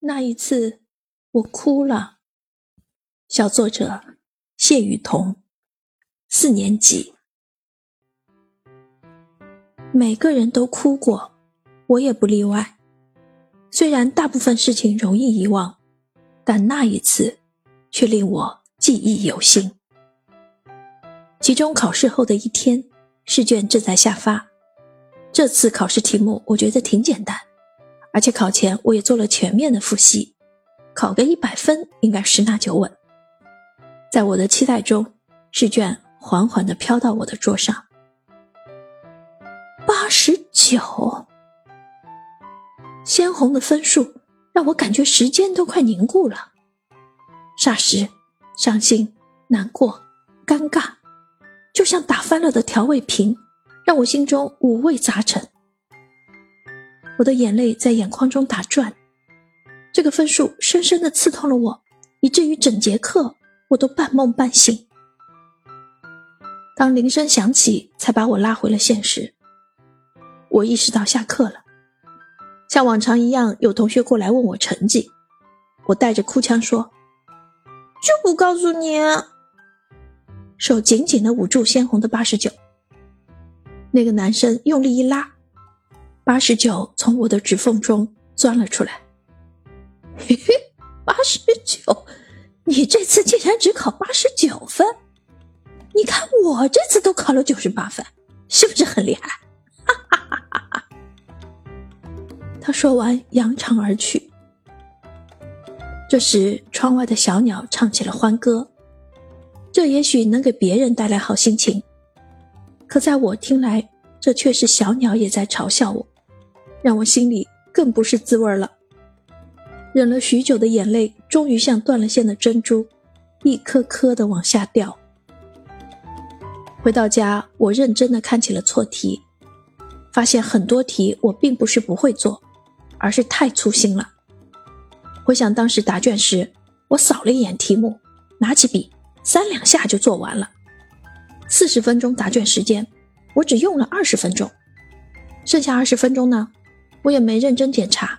那一次，我哭了。小作者谢雨桐，四年级。每个人都哭过，我也不例外。虽然大部分事情容易遗忘，但那一次却令我记忆犹新。期中考试后的一天，试卷正在下发。这次考试题目我觉得挺简单，而且考前我也做了全面的复习，考个一百分应该十拿九稳。在我的期待中，试卷缓缓地飘到我的桌上。八十九，鲜红的分数让我感觉时间都快凝固了。霎时，伤心、难过、尴尬，就像打翻了的调味瓶，让我心中五味杂陈。我的眼泪在眼眶中打转，这个分数深深的刺痛了我，以至于整节课我都半梦半醒。当铃声响起，才把我拉回了现实。我意识到下课了，像往常一样，有同学过来问我成绩，我带着哭腔说：“就不告诉你。”手紧紧的捂住鲜红的八十九。那个男生用力一拉，八十九从我的指缝中钻了出来。嘿嘿，八十九，你这次竟然只考八十九分？你看我这次都考了九十八分，是不是很厉害？哈哈哈哈他说完，扬长而去。这时，窗外的小鸟唱起了欢歌，这也许能给别人带来好心情，可在我听来，这却是小鸟也在嘲笑我，让我心里更不是滋味了。忍了许久的眼泪，终于像断了线的珍珠，一颗颗的往下掉。回到家，我认真的看起了错题，发现很多题我并不是不会做。而是太粗心了。回想当时答卷时，我扫了一眼题目，拿起笔，三两下就做完了。四十分钟答卷时间，我只用了二十分钟，剩下二十分钟呢，我也没认真检查。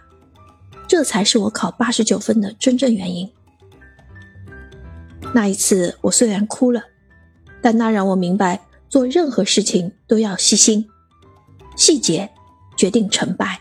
这才是我考八十九分的真正原因。那一次，我虽然哭了，但那让我明白，做任何事情都要细心，细节决定成败。